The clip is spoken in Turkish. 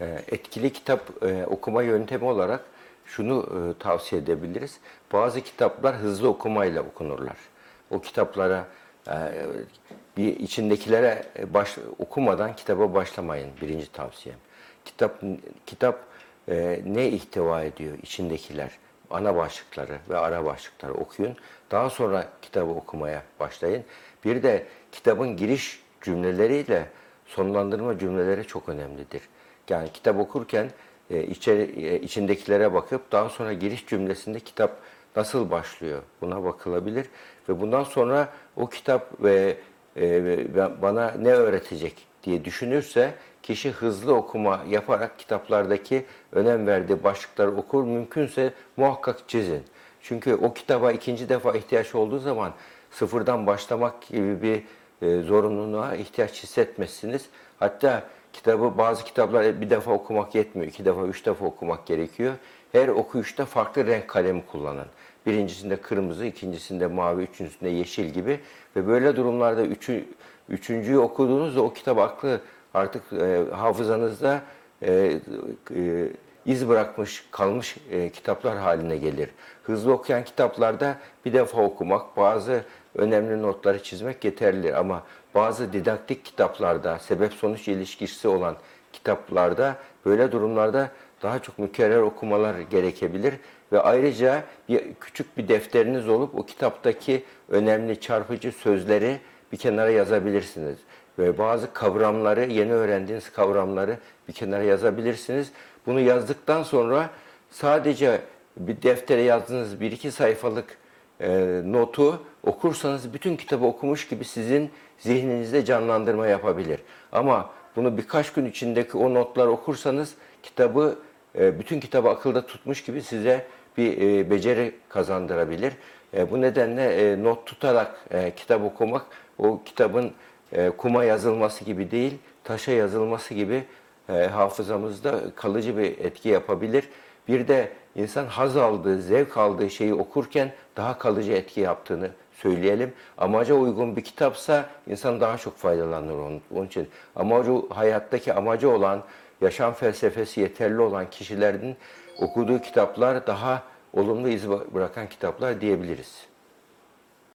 E, etkili kitap e, okuma yöntemi olarak şunu e, tavsiye edebiliriz. Bazı kitaplar hızlı okumayla okunurlar. O kitaplara bir içindekilere baş, okumadan kitaba başlamayın birinci tavsiyem. Kitap kitap ne ihtiva ediyor içindekiler, ana başlıkları ve ara başlıkları okuyun. Daha sonra kitabı okumaya başlayın. Bir de kitabın giriş cümleleriyle sonlandırma cümleleri çok önemlidir. Yani kitap okurken e, içeri, e, içindekilere bakıp daha sonra giriş cümlesinde kitap nasıl başlıyor buna bakılabilir ve bundan sonra o kitap ve e, bana ne öğretecek diye düşünürse kişi hızlı okuma yaparak kitaplardaki önem verdiği başlıkları okur. Mümkünse muhakkak çizin. Çünkü o kitaba ikinci defa ihtiyaç olduğu zaman sıfırdan başlamak gibi bir e, zorunluluğa ihtiyaç hissetmezsiniz. Hatta kitabı bazı kitaplar bir defa okumak yetmiyor. iki defa, üç defa okumak gerekiyor. Her okuyuşta farklı renk kalemi kullanın. Birincisinde kırmızı, ikincisinde mavi, üçüncüsünde yeşil gibi. Ve böyle durumlarda üçü, üçüncüyü okuduğunuzda o kitap aklı artık e, hafızanızda e, e, iz bırakmış, kalmış e, kitaplar haline gelir. Hızlı okuyan kitaplarda bir defa okumak, bazı önemli notları çizmek yeterlidir. Ama bazı didaktik kitaplarda, sebep-sonuç ilişkisi olan kitaplarda böyle durumlarda daha çok mükerrer okumalar gerekebilir ve ayrıca bir küçük bir defteriniz olup o kitaptaki önemli çarpıcı sözleri bir kenara yazabilirsiniz. Ve bazı kavramları, yeni öğrendiğiniz kavramları bir kenara yazabilirsiniz. Bunu yazdıktan sonra sadece bir deftere yazdığınız bir iki sayfalık e, notu okursanız bütün kitabı okumuş gibi sizin zihninizde canlandırma yapabilir. Ama bunu birkaç gün içindeki o notlar okursanız kitabı e, bütün kitabı akılda tutmuş gibi size bir e, beceri kazandırabilir. E, bu nedenle e, not tutarak e, kitap okumak o kitabın e, kuma yazılması gibi değil, taşa yazılması gibi e, hafızamızda kalıcı bir etki yapabilir. Bir de insan haz aldığı, zevk aldığı şeyi okurken daha kalıcı etki yaptığını söyleyelim. Amaca uygun bir kitapsa insan daha çok faydalanır onun, onun için. Amacı, hayattaki amacı olan, yaşam felsefesi yeterli olan kişilerin okuduğu kitaplar daha olumlu iz bırakan kitaplar diyebiliriz.